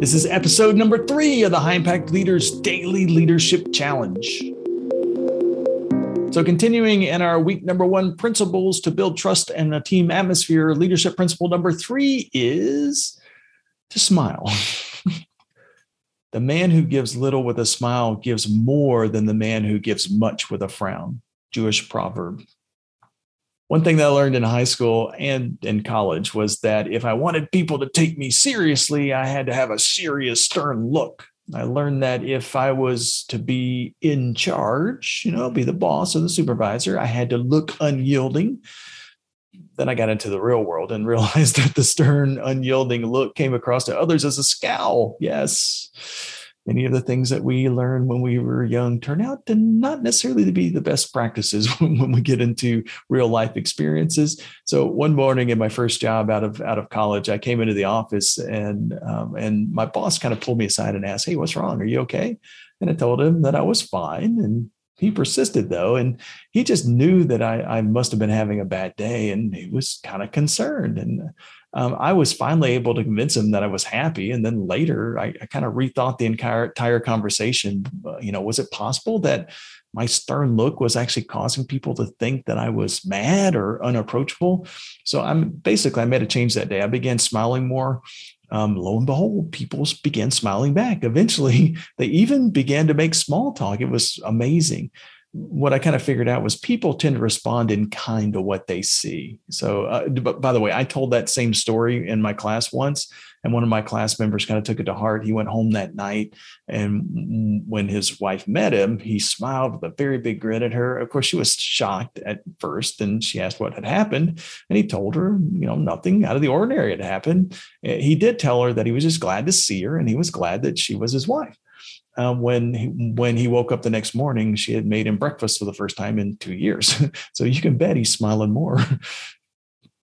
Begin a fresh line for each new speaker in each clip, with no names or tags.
This is episode number three of the High Impact Leaders Daily Leadership Challenge. So, continuing in our week number one principles to build trust and a team atmosphere, leadership principle number three is to smile. the man who gives little with a smile gives more than the man who gives much with a frown. Jewish proverb. One thing that I learned in high school and in college was that if I wanted people to take me seriously, I had to have a serious, stern look. I learned that if I was to be in charge, you know, be the boss or the supervisor, I had to look unyielding. Then I got into the real world and realized that the stern, unyielding look came across to others as a scowl. Yes many of the things that we learned when we were young turn out to not necessarily to be the best practices when, we get into real life experiences. So one morning in my first job out of out of college, I came into the office and um, and my boss kind of pulled me aside and asked, "Hey, what's wrong? Are you okay?" And I told him that I was fine, and he persisted though, and he just knew that I, I must have been having a bad day, and he was kind of concerned. And um, I was finally able to convince him that I was happy. And then later, I, I kind of rethought the entire, entire conversation. Uh, you know, was it possible that my stern look was actually causing people to think that I was mad or unapproachable? So I'm basically I made a change that day. I began smiling more. Um, lo and behold, people began smiling back. Eventually, they even began to make small talk. It was amazing what I kind of figured out was people tend to respond in kind to what they see. So, uh, but by the way, I told that same story in my class once, and one of my class members kind of took it to heart. He went home that night, and when his wife met him, he smiled with a very big grin at her. Of course, she was shocked at first, and she asked what had happened, and he told her, you know, nothing out of the ordinary had happened. Eh, he did tell her that he was just glad to see her, and he was glad that she was his wife uh, when he, when he woke up the next morning, she had made him breakfast for the first time in two years. so you can bet he's smiling more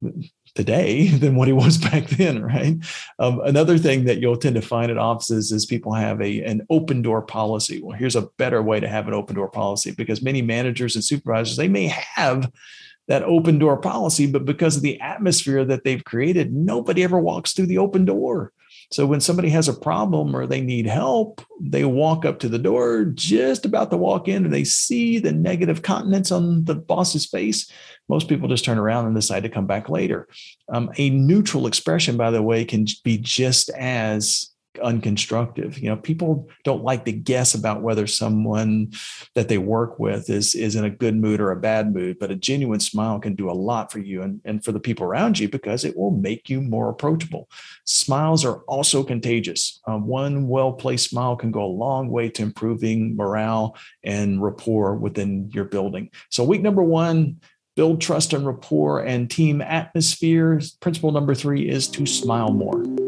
today than what he was back then, right? Um, another thing that you'll tend to find at offices is people have a an open door policy. Well, here's a better way to have an open door policy because many managers and supervisors they may have that open door policy, but because of the atmosphere that they've created, nobody ever walks through the open door. So when somebody has a problem or they need help, they walk up to the door, just about to walk in, and they see the negative countenance on the boss's face. Most people just turn around and decide to come back later. Um, a neutral expression, by the way, can be just as unconstructive. You know, people don't like to guess about whether someone that they work with is is in a good mood or a bad mood, but a genuine smile can do a lot for you and, and for the people around you because it will make you more approachable. Smiles are also contagious. Uh, one well-placed smile can go a long way to improving morale and rapport within your building. So week number one, build trust and rapport and team atmosphere. Principle number three is to smile more.